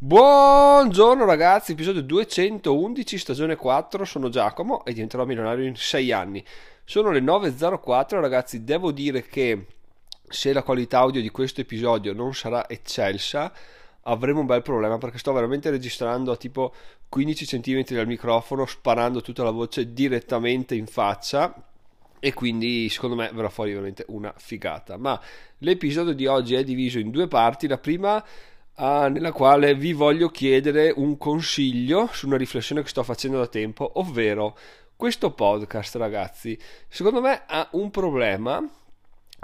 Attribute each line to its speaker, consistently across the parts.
Speaker 1: Buongiorno ragazzi, episodio 211, stagione 4, sono Giacomo e diventerò milionario in 6 anni. Sono le 9.04 ragazzi, devo dire che se la qualità audio di questo episodio non sarà eccelsa avremo un bel problema perché sto veramente registrando a tipo 15 cm dal microfono, sparando tutta la voce direttamente in faccia e quindi secondo me verrà fuori veramente una figata. Ma l'episodio di oggi è diviso in due parti, la prima uh, nella quale vi voglio chiedere un consiglio su una riflessione che sto facendo da tempo, ovvero questo podcast, ragazzi, secondo me ha un problema.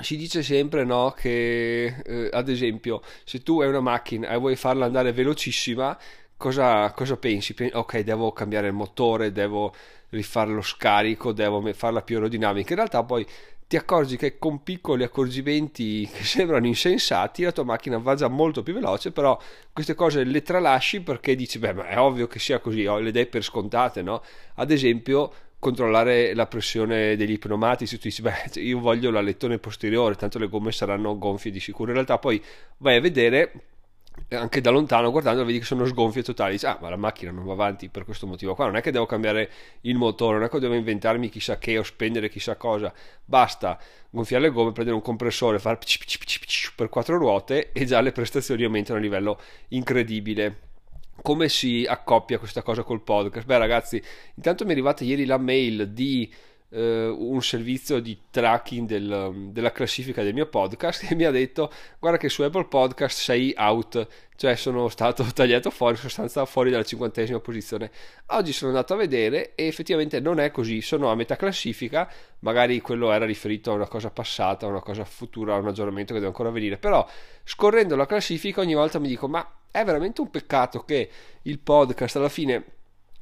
Speaker 1: Si dice sempre no, che eh, ad esempio se tu hai una macchina e vuoi farla andare velocissima, cosa, cosa pensi? Ok, devo cambiare il motore, devo rifare lo scarico, devo farla più aerodinamica. In realtà poi ti accorgi che con piccoli accorgimenti che sembrano insensati la tua macchina va già molto più veloce, però queste cose le tralasci perché dici, beh, ma è ovvio che sia così, le idee per scontate, no? Ad esempio, controllare la pressione degli pneumatici, tu dici, beh, io voglio l'alettone posteriore, tanto le gomme saranno gonfie di sicuro. In realtà poi vai a vedere anche da lontano guardando vedi che sono sgonfie totali. Dici ah ma la macchina non va avanti per questo motivo qua. Non è che devo cambiare il motore non è che devo inventarmi chissà che o spendere chissà cosa. Basta gonfiare le gomme prendere un compressore fare per quattro ruote e già le prestazioni aumentano a livello incredibile. Come si accoppia questa cosa col podcast? Beh ragazzi, intanto mi è arrivata ieri la mail di eh, un servizio di tracking del, della classifica del mio podcast e mi ha detto guarda che su Apple Podcast sei out. Cioè sono stato tagliato fuori in sostanza fuori dalla cinquantesima posizione. Oggi sono andato a vedere e effettivamente non è così sono a metà classifica magari quello era riferito a una cosa passata a una cosa futura a un aggiornamento che deve ancora venire però scorrendo la classifica ogni volta mi dico ma è veramente un peccato che il podcast alla fine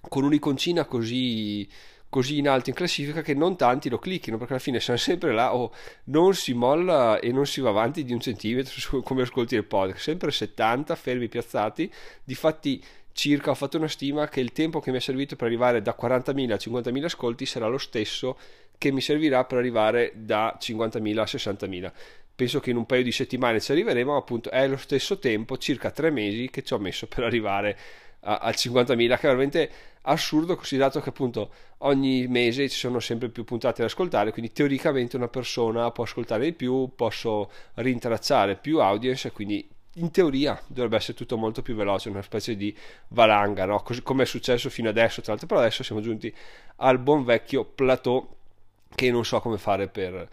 Speaker 1: con un'iconcina così così in alto in classifica che non tanti lo clicchino perché alla fine siamo sempre là o non si molla e non si va avanti di un centimetro su come ascolti il podcast. Sempre 70 fermi piazzati. Difatti circa ho fatto una stima che il tempo che mi è servito per arrivare da 40.000 a 50.000 ascolti sarà lo stesso che mi servirà per arrivare da 50.000 a 60.000 penso che in un paio di settimane ci arriveremo appunto è lo stesso tempo circa tre mesi che ci ho messo per arrivare a, a 50.000 che è veramente assurdo considerato che appunto ogni mese ci sono sempre più puntate da ascoltare quindi teoricamente una persona può ascoltare di più posso rintracciare più audience quindi in teoria dovrebbe essere tutto molto più veloce, una specie di valanga, no? Così come è successo fino adesso, tra l'altro, però adesso siamo giunti al buon vecchio plateau che non so come fare per,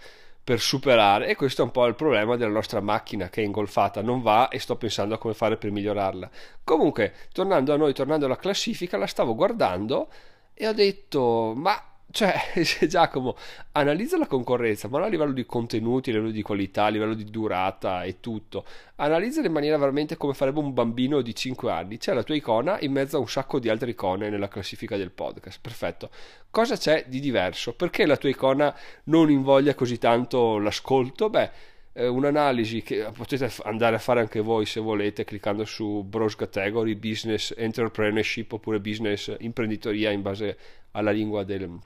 Speaker 1: per superare e questo è un po' il problema della nostra macchina che è ingolfata, non va e sto pensando a come fare per migliorarla. Comunque, tornando a noi, tornando alla classifica, la stavo guardando e ho detto, ma cioè, Giacomo, analizza la concorrenza, ma non a livello di contenuti, a livello di qualità, a livello di durata e tutto. Analizza in maniera veramente come farebbe un bambino di 5 anni. C'è la tua icona in mezzo a un sacco di altre icone nella classifica del podcast. Perfetto. Cosa c'è di diverso? Perché la tua icona non invoglia così tanto l'ascolto? Beh, un'analisi che potete andare a fare anche voi se volete cliccando su Browse Category, Business Entrepreneurship oppure Business Imprenditoria in base alla lingua del,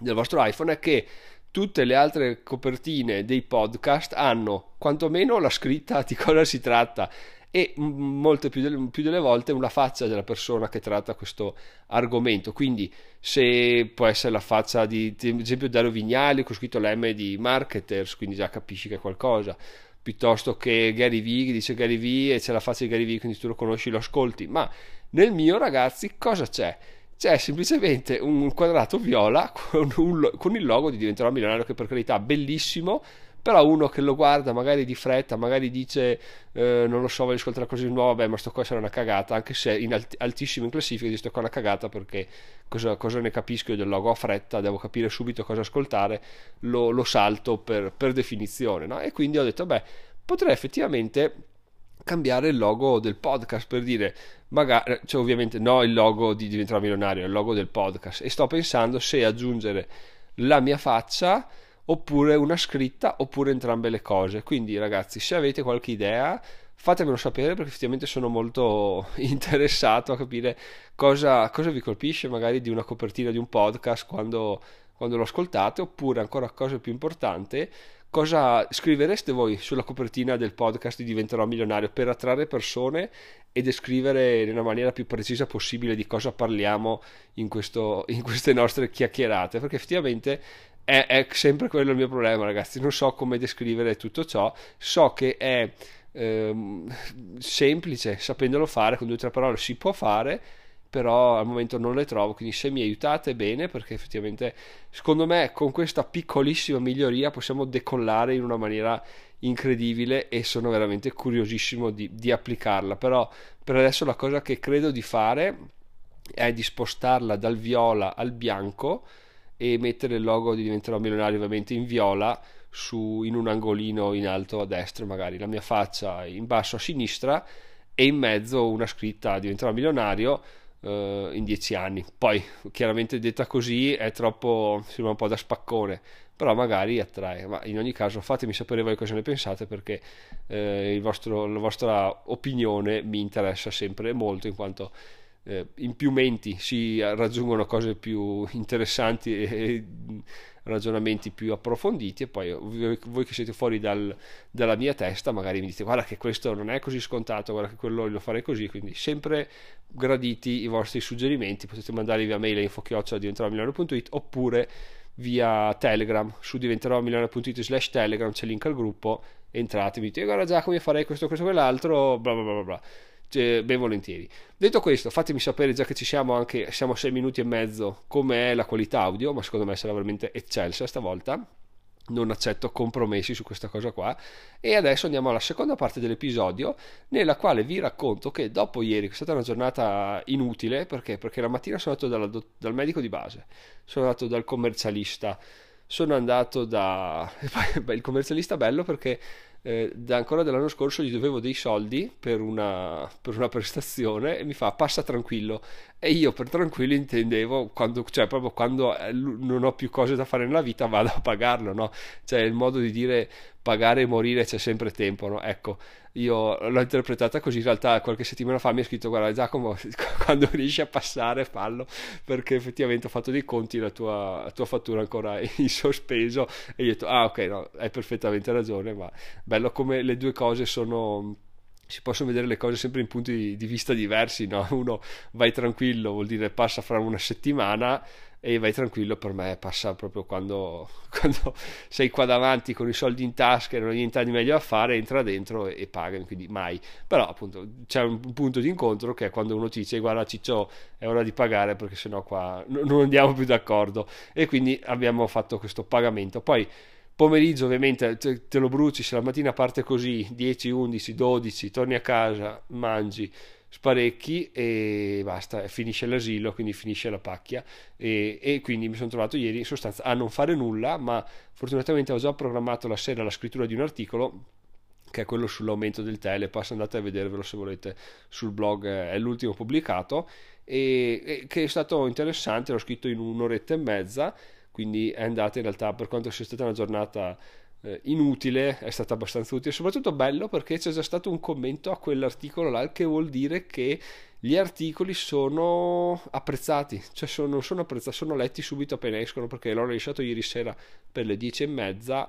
Speaker 1: del vostro iPhone è che tutte le altre copertine dei podcast hanno quantomeno la scritta di cosa si tratta e molte più delle, più delle, volte una faccia della persona che tratta questo argomento. Quindi, se può essere la faccia di, ad esempio, Dario Vignali con scritto l'M di marketers, quindi già capisci che è qualcosa, piuttosto che Gary V che dice Gary V e c'è la faccia di Gary V, quindi tu lo conosci, lo ascolti. Ma nel mio, ragazzi, cosa c'è? C'è semplicemente un quadrato viola con, un, con il logo di Diventerò Milionario che per carità bellissimo però uno che lo guarda magari di fretta magari dice eh, non lo so voglio ascoltare cose nuove ma sto qua sarà una cagata anche se in alt- altissimo in classifica di sto qua una cagata perché cosa, cosa, ne capisco io del logo a fretta devo capire subito cosa ascoltare lo, lo salto per, per definizione no? e quindi ho detto beh potrei effettivamente cambiare il logo del podcast per dire magari cioè ovviamente no il logo di diventare milionario il logo del podcast e sto pensando se aggiungere la mia faccia oppure una scritta oppure entrambe le cose. Quindi ragazzi se avete qualche idea fatemelo sapere perché effettivamente sono molto interessato a capire cosa, cosa vi colpisce magari di una copertina di un podcast quando, quando lo ascoltate oppure ancora cosa più importante cosa scrivereste voi sulla copertina del podcast di Diventerò Milionario per attrarre persone e descrivere nella maniera più precisa possibile di cosa parliamo in, questo, in queste nostre chiacchierate, perché effettivamente è, è, sempre quello il mio problema, ragazzi. Non so come descrivere tutto ciò, so che è ehm, semplice, sapendolo fare con due o tre parole si può fare però al momento non le trovo, quindi se mi aiutate bene, perché effettivamente secondo me con questa piccolissima miglioria possiamo decollare in una maniera incredibile e sono veramente curiosissimo di, di applicarla, però per adesso la cosa che credo di fare è di spostarla dal viola al bianco e mettere il logo di Diventerò Milionario ovviamente in viola su, in un angolino in alto a destra magari la mia faccia in basso a sinistra e in mezzo una scritta Diventerò Milionario uh, in dieci anni. Poi, chiaramente detta così, è troppo, sembra un po' da spaccone, però magari attrae. Ma in ogni caso, fatemi sapere voi cosa ne pensate perché eh, vostro, la vostra opinione mi interessa sempre molto in quanto eh, in più menti si raggiungono cose più interessanti e ragionamenti più approfonditi e poi voi, che siete fuori dal, dalla mia testa magari mi dite guarda che questo non è così scontato, guarda che quello lo farei così, quindi sempre graditi i vostri suggerimenti, potete mandarli via mail a info-diventerò-milano.it oppure via Telegram su diventerò-milano.it slash Telegram c'è il link al gruppo entrate mi dite guarda Giacomo io farei questo, questo, quell'altro bla bla bla bla cioè, ben volentieri. Detto questo, fatemi sapere già che ci siamo anche, siamo a 6 minuti e mezzo, com'è la qualità audio, ma secondo me sarà veramente eccelsa stavolta. Non accetto compromessi su questa cosa qua. E adesso andiamo alla seconda parte dell'episodio, nella quale vi racconto che dopo ieri, che è stata una giornata inutile, perché? Perché la mattina sono andato dal, dal medico di base, sono andato dal commercialista, sono andato da... Il commercialista bello perché eh, ancora dell'anno scorso gli dovevo dei soldi per una, per una, prestazione e mi fa passa tranquillo e io per tranquillo intendevo quando, cioè proprio quando eh, non ho più cose da fare nella vita vado a pagarlo no? cioè il modo di dire pagare e morire c'è sempre tempo no? ecco io l'ho interpretata così in realtà qualche settimana fa mi ha scritto guarda Giacomo quando riesci a passare fallo perché effettivamente ho fatto dei conti la tua, la tua fattura ancora in sospeso e gli ho detto ah ok no hai perfettamente ragione ma bello come le due cose sono si possono vedere le cose sempre in punti di, vista diversi no? uno vai tranquillo vuol dire passa fra una settimana e vai tranquillo per me passa proprio quando, quando, sei qua davanti con i soldi in tasca e non hai niente di meglio da fare entra dentro e, e pagano quindi mai. Però appunto c'è un, un, punto di incontro che è quando uno ti dice guarda Ciccio è ora di pagare perché sennò qua n- non andiamo più d'accordo. E quindi abbiamo fatto questo pagamento. Poi pomeriggio ovviamente te, te lo bruci se la mattina parte così 10 11 12 torni a casa mangi sparecchi e basta, finisce l'asilo, quindi finisce la pacchia. E, e, quindi mi sono trovato ieri in sostanza a non fare nulla, ma fortunatamente ho già programmato la sera la scrittura di un articolo che è quello sull'aumento del telepass, andate a vedervelo se volete sul blog, è l'ultimo pubblicato. E, e che è stato interessante, l'ho scritto in un'oretta e mezza, quindi è andata in realtà per quanto sia stata una giornata eh, inutile, è stato abbastanza utile, soprattutto bello perché c'è già stato un commento a quell'articolo là, che vuol dire che gli articoli sono apprezzati, cioè sono, sono apprezzati, sono letti subito appena escono perché l'ho lasciato ieri sera per le dieci e mezza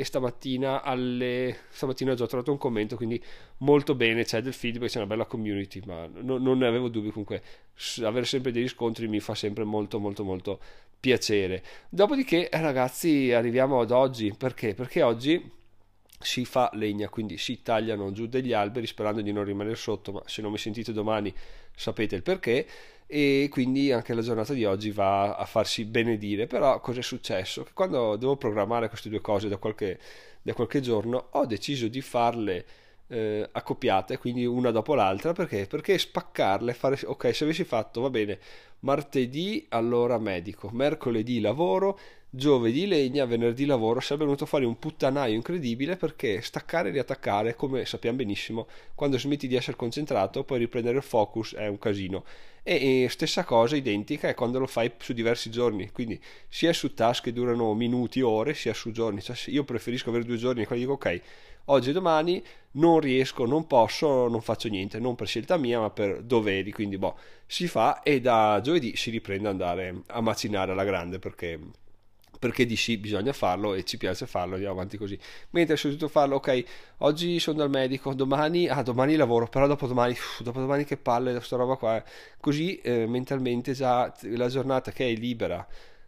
Speaker 1: e stamattina alle stamattina ho già trovato un commento quindi molto bene c'è del feedback c'è una bella community ma no, non ne avevo dubbi comunque avere sempre dei riscontri mi fa sempre molto molto molto piacere dopodiché ragazzi arriviamo ad oggi perché perché oggi si fa legna, quindi si tagliano giù degli alberi sperando di non rimanere sotto, ma se non mi sentite domani sapete il perché e quindi anche la giornata di oggi va a farsi benedire. Però cosa è successo? Che quando devo programmare queste due cose da qualche, da qualche giorno ho deciso di farle eh, accoppiate, quindi una dopo l'altra, perché? Perché spaccarle, fare, ok, se avessi fatto, va bene, martedì allora medico, mercoledì lavoro, giovedì legna, venerdì lavoro, sarebbe venuto fuori un puttanaio incredibile perché staccare e riattaccare, come sappiamo benissimo, quando smetti di essere concentrato, poi riprendere il focus è un casino. E, stessa cosa identica è quando lo fai su diversi giorni, quindi sia su task che durano minuti ore, sia su giorni. Cioè, io preferisco avere due giorni e quindi dico ok, oggi e domani non riesco, non posso, non faccio niente, non per scelta mia, ma per doveri, quindi boh, si fa e da giovedì si riprende ad andare a macinare alla grande perché perché sì bisogna farlo e ci piace farlo, andiamo avanti così. Mentre se dovuto farlo, ok, oggi sono dal medico, domani, ah, domani lavoro, però dopodomani, uff, dopodomani che palle, questa roba qua. Così eh, mentalmente già la giornata che è libera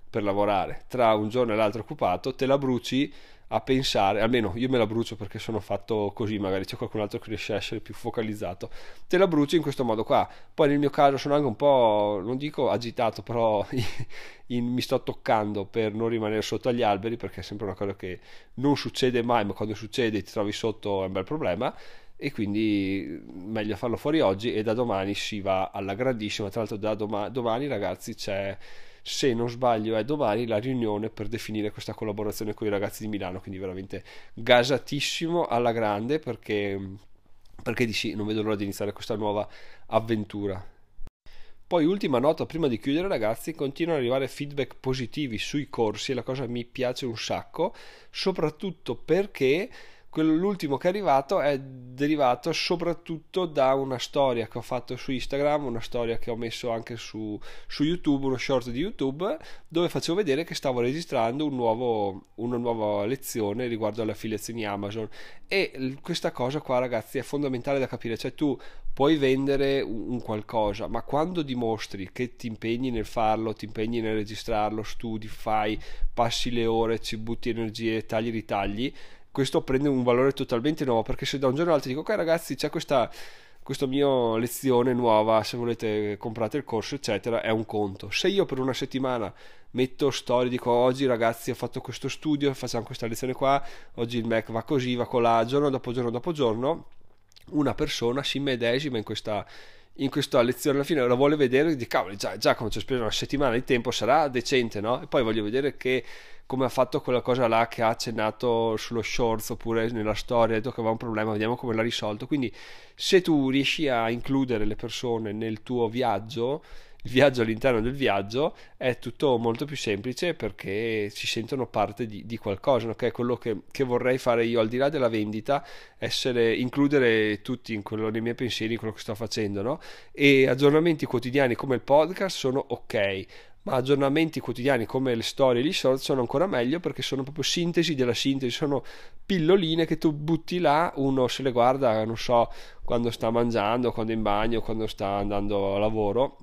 Speaker 1: per lavorare, tra un giorno e l'altro occupato, te la bruci a pensare, almeno io me la brucio perché sono fatto così, magari c'è qualcun altro che riesce a essere più focalizzato, te la bruci in questo modo qua. Poi nel mio caso sono anche un po', non dico agitato, però in, mi sto toccando per non rimanere sotto agli alberi perché è sempre una cosa che non succede mai, ma quando succede ti trovi sotto è un bel problema e quindi meglio farlo fuori oggi e da domani si va alla grandissima, tra l'altro da doma- domani ragazzi c'è se non sbaglio è domani la riunione per definire questa collaborazione con i ragazzi di Milano, quindi veramente gasatissimo alla grande perché, perché di sì, non vedo l'ora di iniziare questa nuova avventura. Poi ultima nota prima di chiudere ragazzi, continuano ad arrivare feedback positivi sui corsi e la cosa mi piace un sacco, soprattutto perché l'ultimo che è arrivato è derivato soprattutto da una storia che ho fatto su Instagram, una storia che ho messo anche su, su YouTube, uno short di YouTube, dove facevo vedere che stavo registrando un nuovo, una nuova lezione riguardo alle affiliazioni Amazon. E questa cosa qua, ragazzi, è fondamentale da capire. Cioè, tu puoi vendere un qualcosa, ma quando dimostri che ti impegni nel farlo, ti impegni nel registrarlo, studi, fai, passi le ore, ci butti energie, tagli e ritagli questo prende un valore totalmente nuovo perché se da un giorno all'altro dico ok ragazzi c'è questa questa mia lezione nuova se volete comprate il corso eccetera è un conto se io per una settimana metto storie dico oggi ragazzi ho fatto questo studio facciamo questa lezione qua oggi il Mac va così va colà giorno dopo giorno dopo giorno una persona si medesima in questa in questa lezione alla fine la vuole vedere di cavolo già, già come ci ho speso una settimana di tempo sarà decente no? e poi voglio vedere che come ha fatto quella cosa là che ha accennato sullo shorts oppure nella storia, ha detto che aveva un problema, vediamo come l'ha risolto. Quindi se tu riesci a includere le persone nel tuo viaggio, il viaggio all'interno del viaggio è tutto molto più semplice perché si sentono parte di, di qualcosa, no? che è quello che, che, vorrei fare io al di là della vendita, essere, includere tutti in quello, nei miei pensieri, in quello che sto facendo, no? e aggiornamenti quotidiani come il podcast sono ok ma aggiornamenti quotidiani come le storie e gli short sono ancora meglio perché sono proprio sintesi della sintesi, sono pilloline che tu butti là, uno se le guarda, non so, quando sta mangiando, quando è in bagno, quando sta andando a lavoro,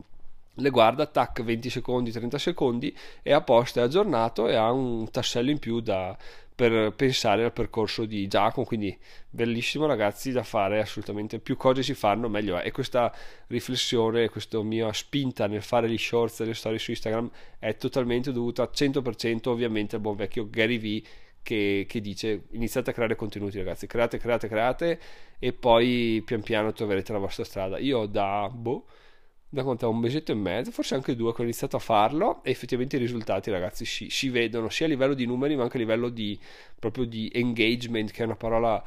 Speaker 1: le guarda, tac, 20 secondi, 30 secondi, è a posto, è aggiornato e ha un tassello in più da, per pensare al percorso di Giacomo quindi bellissimo ragazzi da fare assolutamente. Più cose si fanno meglio è. E questa riflessione questa mia spinta nel fare gli shorts e le storie su Instagram è totalmente dovuta al 100% ovviamente al buon vecchio Gary Vee che, che, dice iniziate a creare contenuti ragazzi. Create create create e poi pian piano troverete la vostra strada. Io da boh da quanto un mesetto e mezzo, forse anche due, che ho iniziato a farlo e effettivamente i risultati, ragazzi, si, si, vedono sia a livello di numeri ma anche a livello di proprio di engagement, che è una parola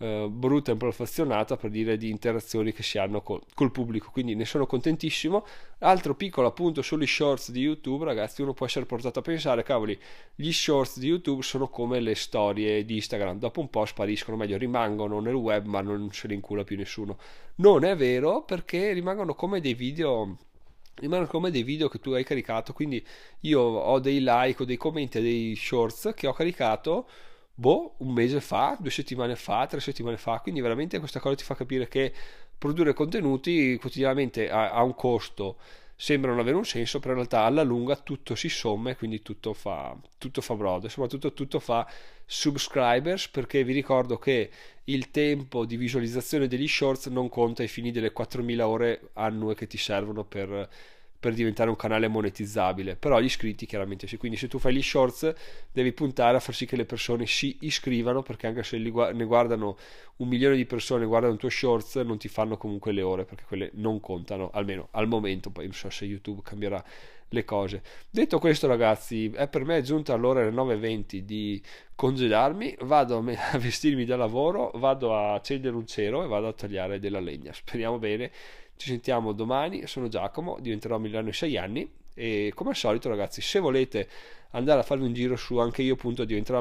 Speaker 1: eh, brutta e affazionata per dire di interazioni che si hanno col, col, pubblico quindi ne sono contentissimo. Altro piccolo appunto sugli shorts di youtube ragazzi uno può essere portato a pensare cavoli gli shorts di youtube sono come le storie di instagram dopo un po' spariscono meglio rimangono nel web ma non se ne incula più nessuno. Non è vero perché rimangono come dei video rimangono come dei video che tu hai caricato quindi io ho dei like o dei commenti dei shorts che ho caricato boh, un mese fa, due settimane fa, tre settimane fa, quindi veramente questa cosa ti fa capire che produrre contenuti quotidianamente ha, un costo, sembra non avere un senso, però in realtà alla lunga tutto si somma e quindi tutto fa, tutto fa brodo. E soprattutto tutto fa subscribers perché vi ricordo che il tempo di visualizzazione degli shorts non conta ai fini delle 4000 ore annue che ti servono per per diventare un canale monetizzabile però gli iscritti chiaramente sì. Quindi se tu fai gli shorts devi puntare a far sì che le persone si iscrivano perché anche se ne guardano un milione di persone guardano i tuoi shorts non ti fanno comunque le ore perché quelle non contano almeno al momento. Poi non so se YouTube cambierà le cose. Detto questo ragazzi è per me giunta l'ora alle 9.20 di congedarmi vado a vestirmi da lavoro vado a accendere un cero e vado a tagliare della legna. Speriamo bene ci sentiamo domani, sono Giacomo, diventerò a Milano in 6 anni e come al solito ragazzi, se volete andare a farvi un giro su anche io.diventerò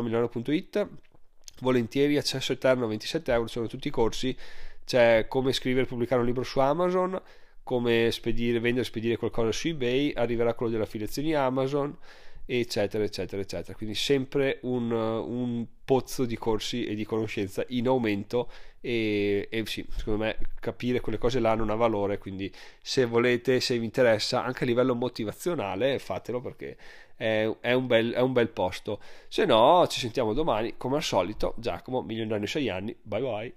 Speaker 1: volentieri accesso eterno a 27 euro, sono tutti i corsi, c'è come scrivere e pubblicare un libro su Amazon, come spedire, vendere e spedire qualcosa su eBay, arriverà quello delle affiliazioni Amazon eccetera, eccetera, eccetera. Quindi sempre un, un pozzo di corsi e di conoscenza in aumento e, e, sì, secondo me capire quelle cose là non ha valore, quindi se volete, se vi interessa, anche a livello motivazionale, fatelo perché è, è, un, bel, è un bel posto. Se no, ci sentiamo domani, come al solito, Giacomo, milionario 6 anni, bye bye.